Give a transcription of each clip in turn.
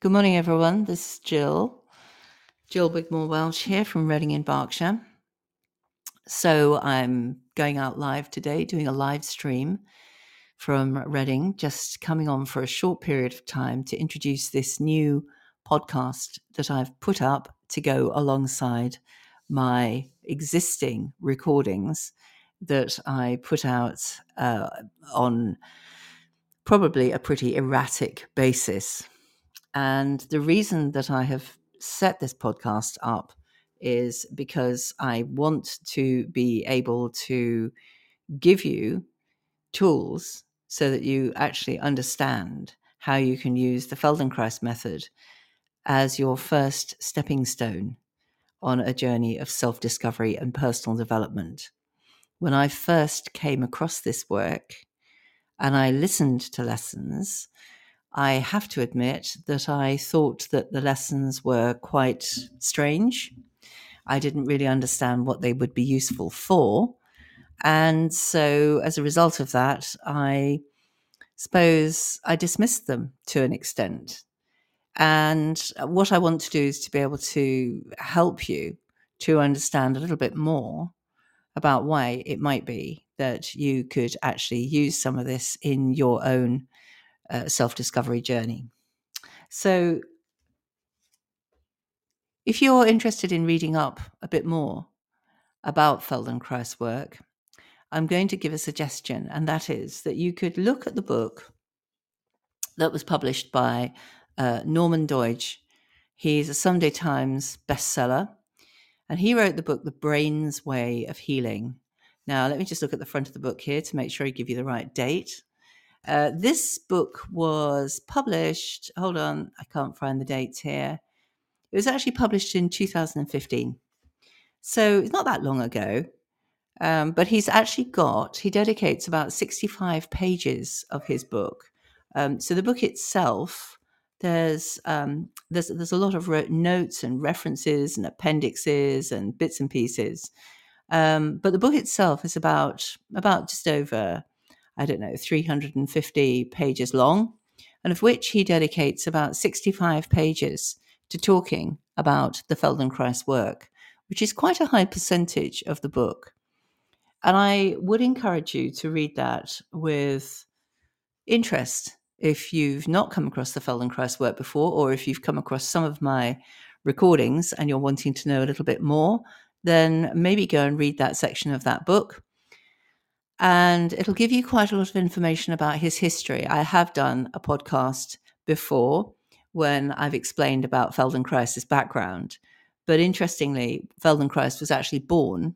Good morning, everyone. This is Jill. Jill Wigmore Welsh here from Reading in Berkshire. So I'm going out live today, doing a live stream from Reading, just coming on for a short period of time to introduce this new podcast that I've put up to go alongside my existing recordings that I put out uh, on probably a pretty erratic basis. And the reason that I have set this podcast up is because I want to be able to give you tools so that you actually understand how you can use the Feldenkrais method as your first stepping stone on a journey of self discovery and personal development. When I first came across this work and I listened to lessons, I have to admit that I thought that the lessons were quite strange. I didn't really understand what they would be useful for. And so, as a result of that, I suppose I dismissed them to an extent. And what I want to do is to be able to help you to understand a little bit more about why it might be that you could actually use some of this in your own uh, self discovery journey. So, if you're interested in reading up a bit more about Feldenkrais work, I'm going to give a suggestion, and that is that you could look at the book that was published by uh, Norman Doidge. He's a Sunday Times bestseller, and he wrote the book The Brain's Way of Healing. Now, let me just look at the front of the book here to make sure I give you the right date. Uh, this book was published, hold on, I can't find the dates here. It was actually published in 2015. So it's not that long ago. Um, but he's actually got, he dedicates about 65 pages of his book. Um, so the book itself, there's, um, there's, there's a lot of notes and references and appendixes and bits and pieces. Um, but the book itself is about, about just over I don't know, 350 pages long, and of which he dedicates about 65 pages to talking about the Feldenkrais work, which is quite a high percentage of the book. And I would encourage you to read that with interest if you've not come across the Feldenkrais work before, or if you've come across some of my recordings and you're wanting to know a little bit more, then maybe go and read that section of that book and it'll give you quite a lot of information about his history. I have done a podcast before when I've explained about Feldenkrais' background. But interestingly, Feldenkrais was actually born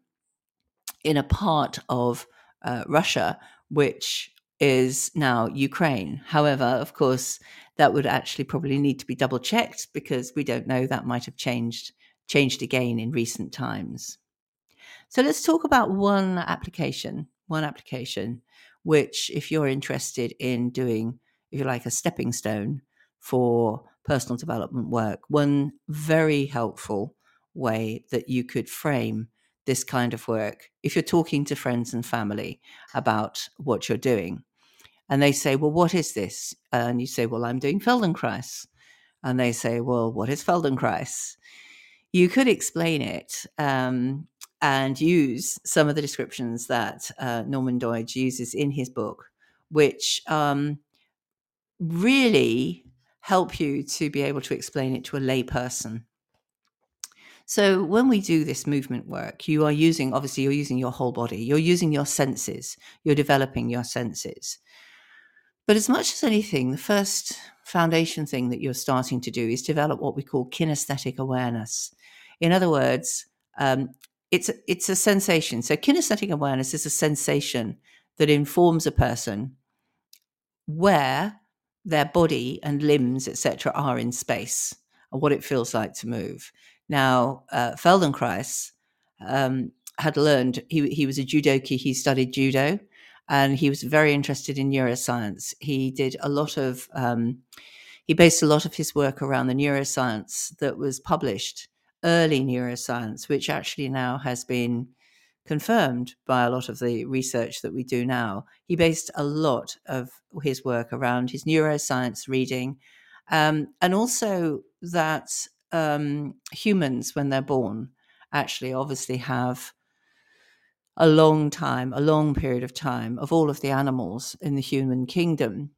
in a part of uh, Russia which is now Ukraine. However, of course, that would actually probably need to be double checked because we don't know that might have changed changed again in recent times. So let's talk about one application one application, which, if you're interested in doing, if you like, a stepping stone for personal development work, one very helpful way that you could frame this kind of work if you're talking to friends and family about what you're doing. And they say, Well, what is this? And you say, Well, I'm doing Feldenkrais. And they say, Well, what is Feldenkrais? You could explain it um, and use some of the descriptions that uh, Norman Doidge uses in his book, which um, really help you to be able to explain it to a layperson. So when we do this movement work, you are using obviously you're using your whole body, you're using your senses, you're developing your senses. But as much as anything, the first foundation thing that you're starting to do is develop what we call kinesthetic awareness. In other words, um, it's it's a sensation. So kinesthetic awareness is a sensation that informs a person where their body and limbs, etc., are in space and what it feels like to move. Now, uh, Feldenkrais um, had learned he he was a judoki. He studied judo, and he was very interested in neuroscience. He did a lot of um, he based a lot of his work around the neuroscience that was published early neuroscience, which actually now has been confirmed by a lot of the research that we do now. He based a lot of his work around his neuroscience reading Um, and also that um, humans, when they're born, actually obviously have a long time, a long period of time of all of the animals in the human kingdom.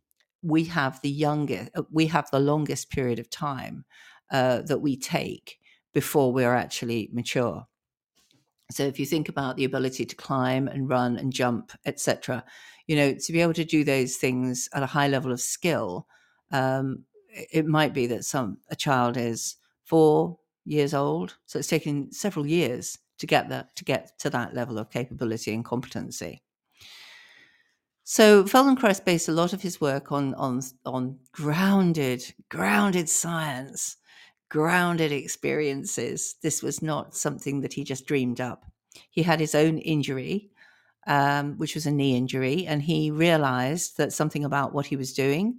We have the youngest, we have the longest period of time uh, that we take before we're actually mature. So if you think about the ability to climb and run and jump, etc., you know, to be able to do those things at a high level of skill, um, it might be that some a child is four years old, so it's taken several years to get that to get to that level of capability and competency. So Feldenkrais based a lot of his work on on on grounded grounded science, grounded experiences. This was not something that he just dreamed up. He had his own injury, um, which was a knee injury, and he realized that something about what he was doing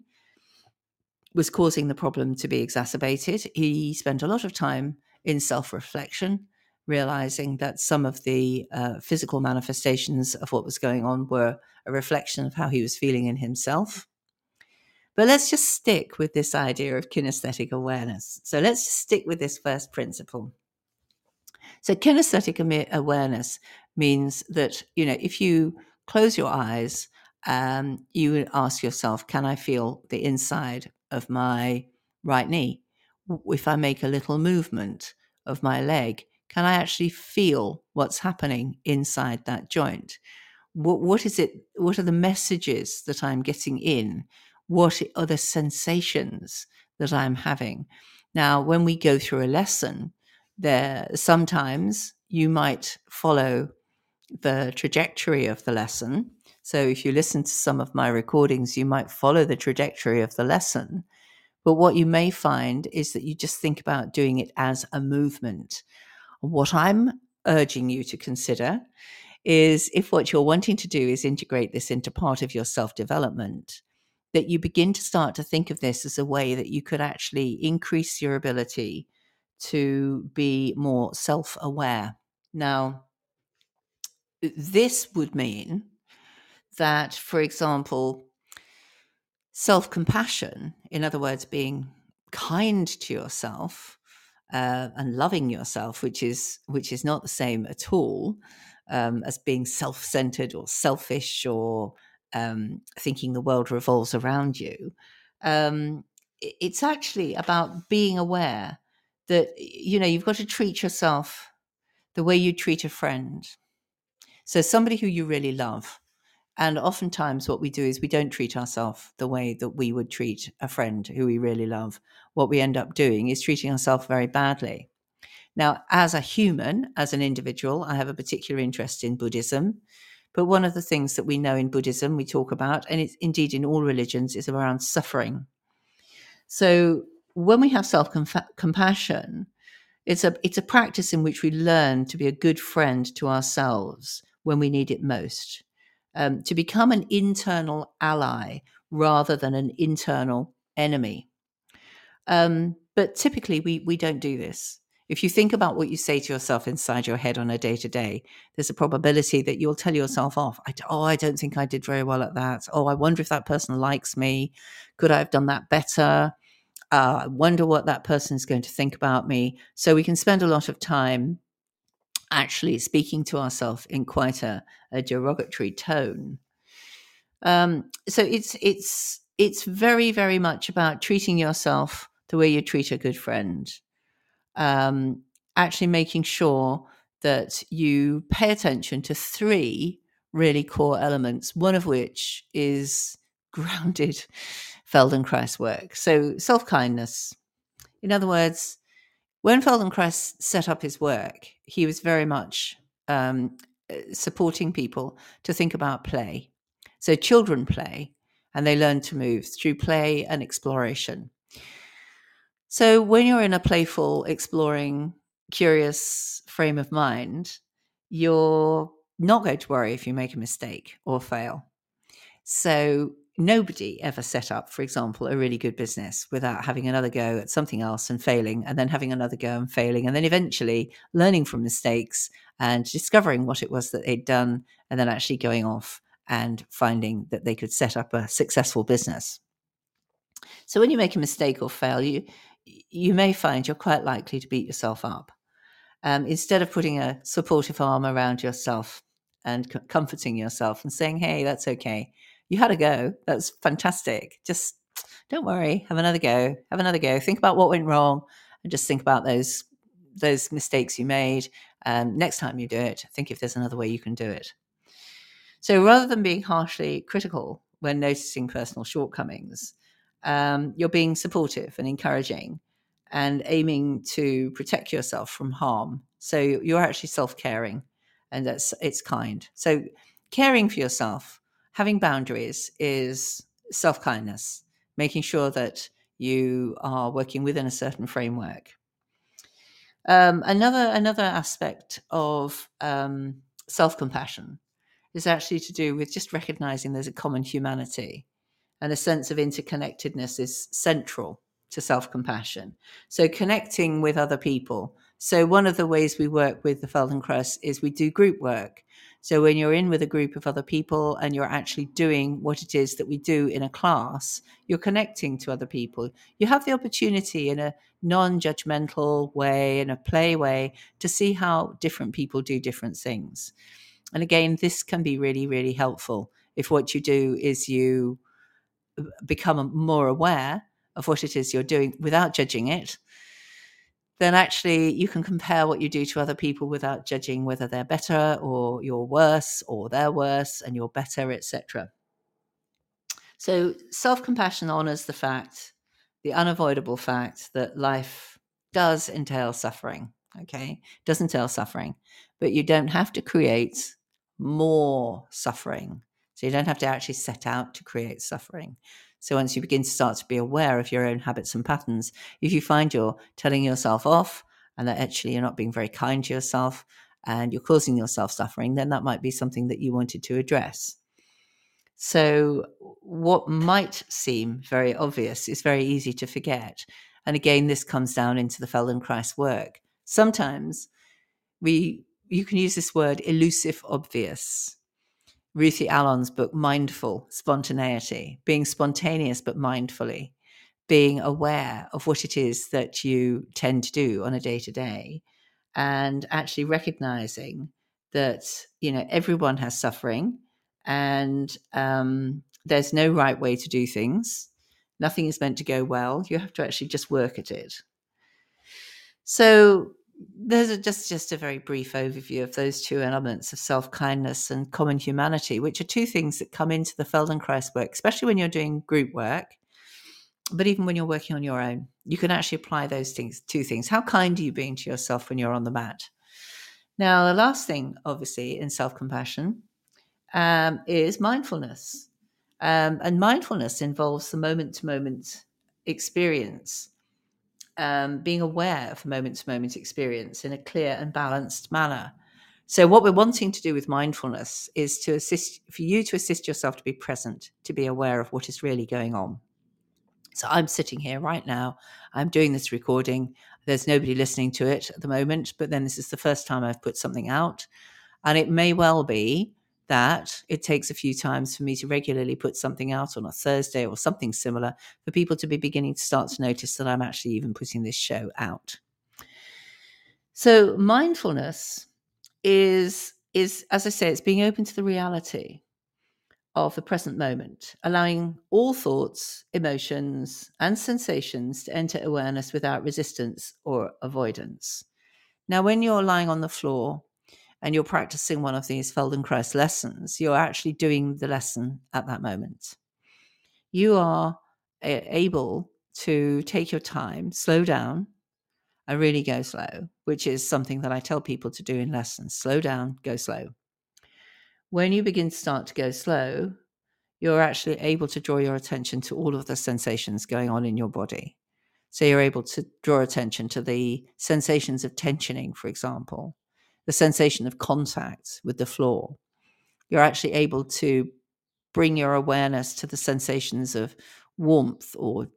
was causing the problem to be exacerbated. He spent a lot of time in self reflection, realizing that some of the uh, physical manifestations of what was going on were a reflection of how he was feeling in himself. But let's just stick with this idea of kinesthetic awareness. So let's stick with this first principle. So kinesthetic awareness means that, you know, if you close your eyes, um, you ask yourself, can I feel the inside of my right knee? If I make a little movement of my leg, can I actually feel what's happening inside that joint? What, what is it? What are the messages that I'm getting in? What are the sensations that I'm having? Now, when we go through a lesson, there sometimes you might follow the trajectory of the lesson. So if you listen to some of my recordings, you might follow the trajectory of the lesson. But what you may find is that you just think about doing it as a movement. What I'm urging you to consider is if what you're wanting to do is integrate this into part of your self development, that you begin to start to think of this as a way that you could actually increase your ability to be more self aware. Now, this would mean that, for example, self compassion, in other words, being kind to yourself uh, and loving yourself, which is which is not the same at all um, as being self centered or selfish or um, thinking the world revolves around you. Um, it's actually about being aware that you know you've got to treat yourself the way you treat a friend so somebody who you really love and oftentimes what we do is we don't treat ourselves the way that we would treat a friend who we really love what we end up doing is treating ourselves very badly now as a human as an individual i have a particular interest in buddhism but one of the things that we know in buddhism we talk about and it's indeed in all religions is around suffering so when we have self compassion, it's a it's a practice in which we learn to be a good friend to ourselves when we need it most, um, to become an internal ally rather than an internal enemy. Um, but typically, we we don't do this. If you think about what you say to yourself inside your head on a day to day, there's a probability that you'll tell yourself off. I, oh, I don't think I did very well at that. Oh, I wonder if that person likes me. Could I have done that better? uh, I wonder what that person is going to think about me. So we can spend a lot of time actually speaking to ourselves in quite a, a derogatory tone. Um, so it's it's it's very very much about treating yourself the way you treat a good friend. Um, actually making sure that you pay attention to three really core elements. One of which is grounded Feldenkrais work. So, self kindness. In other words, when Feldenkrais set up his work, he was very much um, uh, supporting people to think about play. So, children play and they learn to move through play and exploration. So, when you're in a playful, exploring, curious frame of mind, you're not going to worry if you make a mistake or fail. So, nobody ever set up, for example, a really good business without having another go at something else and failing, and then having another go and failing, and then eventually learning from mistakes and discovering what it was that they'd done, and then actually going off and finding that they could set up a successful business. So when you make a mistake or fail, you you may find you're quite likely to beat yourself up. Um, instead of putting a supportive arm around yourself and c- comforting yourself and saying, "Hey, that's okay. You had a go. That's fantastic. Just don't worry. Have another go. Have another go. Think about what went wrong, and just think about those those mistakes you made. Um, next time you do it, think if there's another way you can do it." So rather than being harshly critical when noticing personal shortcomings, um, you're being supportive and encouraging and aiming to protect yourself from harm. So you're actually self caring and that's it's kind. So caring for yourself, having boundaries is self kindness, making sure that you are working within a certain framework. Um, another another aspect of um, self compassion is actually to do with just recognizing there's a common humanity and a sense of interconnectedness is central to self compassion. So, connecting with other people. So, one of the ways we work with the Feldenkrais is we do group work. So, when you're in with a group of other people and you're actually doing what it is that we do in a class, you're connecting to other people. You have the opportunity in a non judgmental way, in a play way, to see how different people do different things. And again, this can be really, really helpful if what you do is you become more aware of what it is you're doing without judging it, then actually you can compare what you do to other people without judging whether they're better or you're worse or they're worse and you're better, etc. So self compassion honors the fact, the unavoidable fact that life does entail suffering. Okay, does entail suffering, but you don't have to create more suffering. So you don't have to actually set out to create suffering. So once you begin to start to be aware of your own habits and patterns, if you find you're telling yourself off and that actually you're not being very kind to yourself and you're causing yourself suffering, then that might be something that you wanted to address. So, what might seem very obvious is very easy to forget. And again, this comes down into the Feldenkrais work. Sometimes we you can use this word elusive obvious. Ruthy Alon's book, Mindful Spontaneity, being spontaneous but mindfully, being aware of what it is that you tend to do on a day to day, and actually recognizing that, you know, everyone has suffering and um, there's no right way to do things. Nothing is meant to go well. You have to actually just work at it. So there's a, just just a very brief overview of those two elements of self kindness and common humanity, which are two things that come into the Feldenkrais work, especially when you're doing group work, but even when you're working on your own. You can actually apply those things. Two things: how kind are you being to yourself when you're on the mat? Now, the last thing, obviously, in self compassion um, is mindfulness, um, and mindfulness involves the moment to moment experience um, being aware of moment to moment experience in a clear and balanced manner. So, what we're wanting to do with mindfulness is to assist for you to assist yourself to be present, to be aware of what is really going on. So, I'm sitting here right now. I'm doing this recording. There's nobody listening to it at the moment, but then this is the first time I've put something out. And it may well be that it takes a few times for me to regularly put something out on a Thursday or something similar for people to be beginning to start to notice that I'm actually even putting this show out. So mindfulness is is as I say, it's being open to the reality of the present moment, allowing all thoughts, emotions, and sensations to enter awareness without resistance or avoidance. Now, when you're lying on the floor and you're practicing one of these Feldenkrais lessons, you're actually doing the lesson at that moment. You are able to take your time, slow down, and really go slow, which is something that I tell people to do in lessons slow down, go slow. When you begin to start to go slow, you're actually able to draw your attention to all of the sensations going on in your body. So you're able to draw attention to the sensations of tensioning, for example, the sensation of contact with the floor. You're actually able to bring your awareness to the sensations of warmth or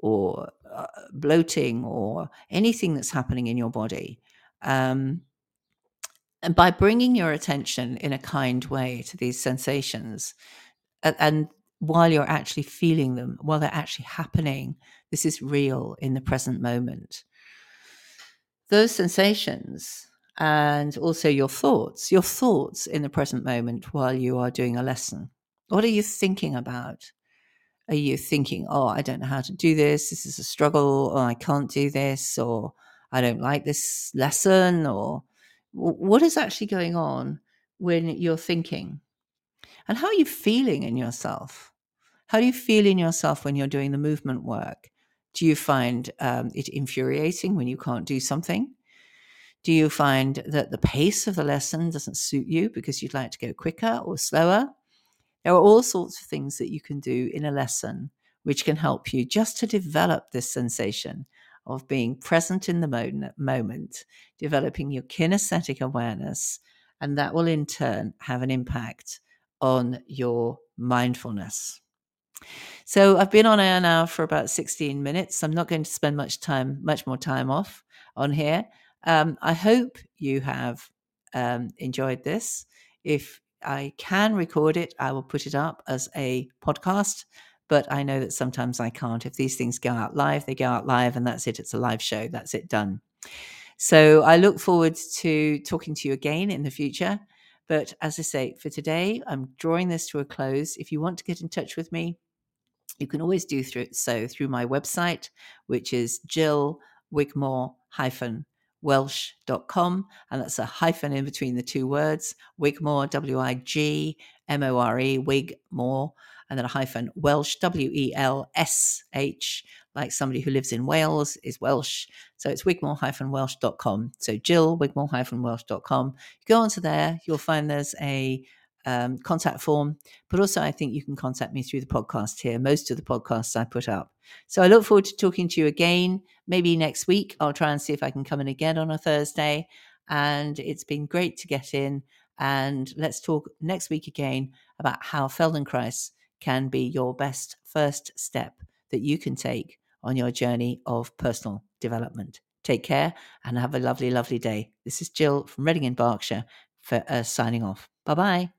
or uh, bloating or anything that's happening in your body. Um, and by bringing your attention in a kind way to these sensations, and, and while you're actually feeling them, while they're actually happening. This is real in the present moment. Those sensations and also your thoughts, your thoughts in the present moment while you are doing a lesson. What are you thinking about? Are you thinking, oh, I don't know how to do this, this is a struggle, or I can't do this, or I don't like this lesson, or what is actually going on when you're thinking? And how are you feeling in yourself? How do you feel in yourself when you're doing the movement work? Do you find um, it infuriating when you can't do something? Do you find that the pace of the lesson doesn't suit you because you'd like to go quicker or slower? There are all sorts of things that you can do in a lesson which can help you just to develop this sensation of being present in the moment, developing your kinesthetic awareness, and that will in turn have an impact on your mindfulness. So I've been on air now for about 16 minutes. I'm not going to spend much time, much more time off on here. Um, I hope you have um, enjoyed this. If I can record it, I will put it up as a podcast. But I know that sometimes I can't. If these things go out live, they go out live, and that's it. It's a live show. That's it done. So I look forward to talking to you again in the future. But as I say, for today, I'm drawing this to a close. If you want to get in touch with me, you can always do through, so through my website, which is Jill Wigmore hyphen welsh.com. And that's a hyphen in between the two words Wigmore, W I G M O R E, Wigmore, and then a hyphen Welsh, W E L S H, like somebody who lives in Wales is Welsh. So it's wigmore-welsh.com. So Jill, wigmore-welsh.com. Go onto there, you'll find there's a um, contact form, but also I think you can contact me through the podcast here. Most of the podcasts I put up. So I look forward to talking to you again. Maybe next week I'll try and see if I can come in again on a Thursday. And it's been great to get in. And let's talk next week again about how Feldenkrais can be your best first step that you can take on your journey of personal development. Take care and have a lovely, lovely day. This is Jill from Reading in Berkshire for uh, signing off. Bye bye.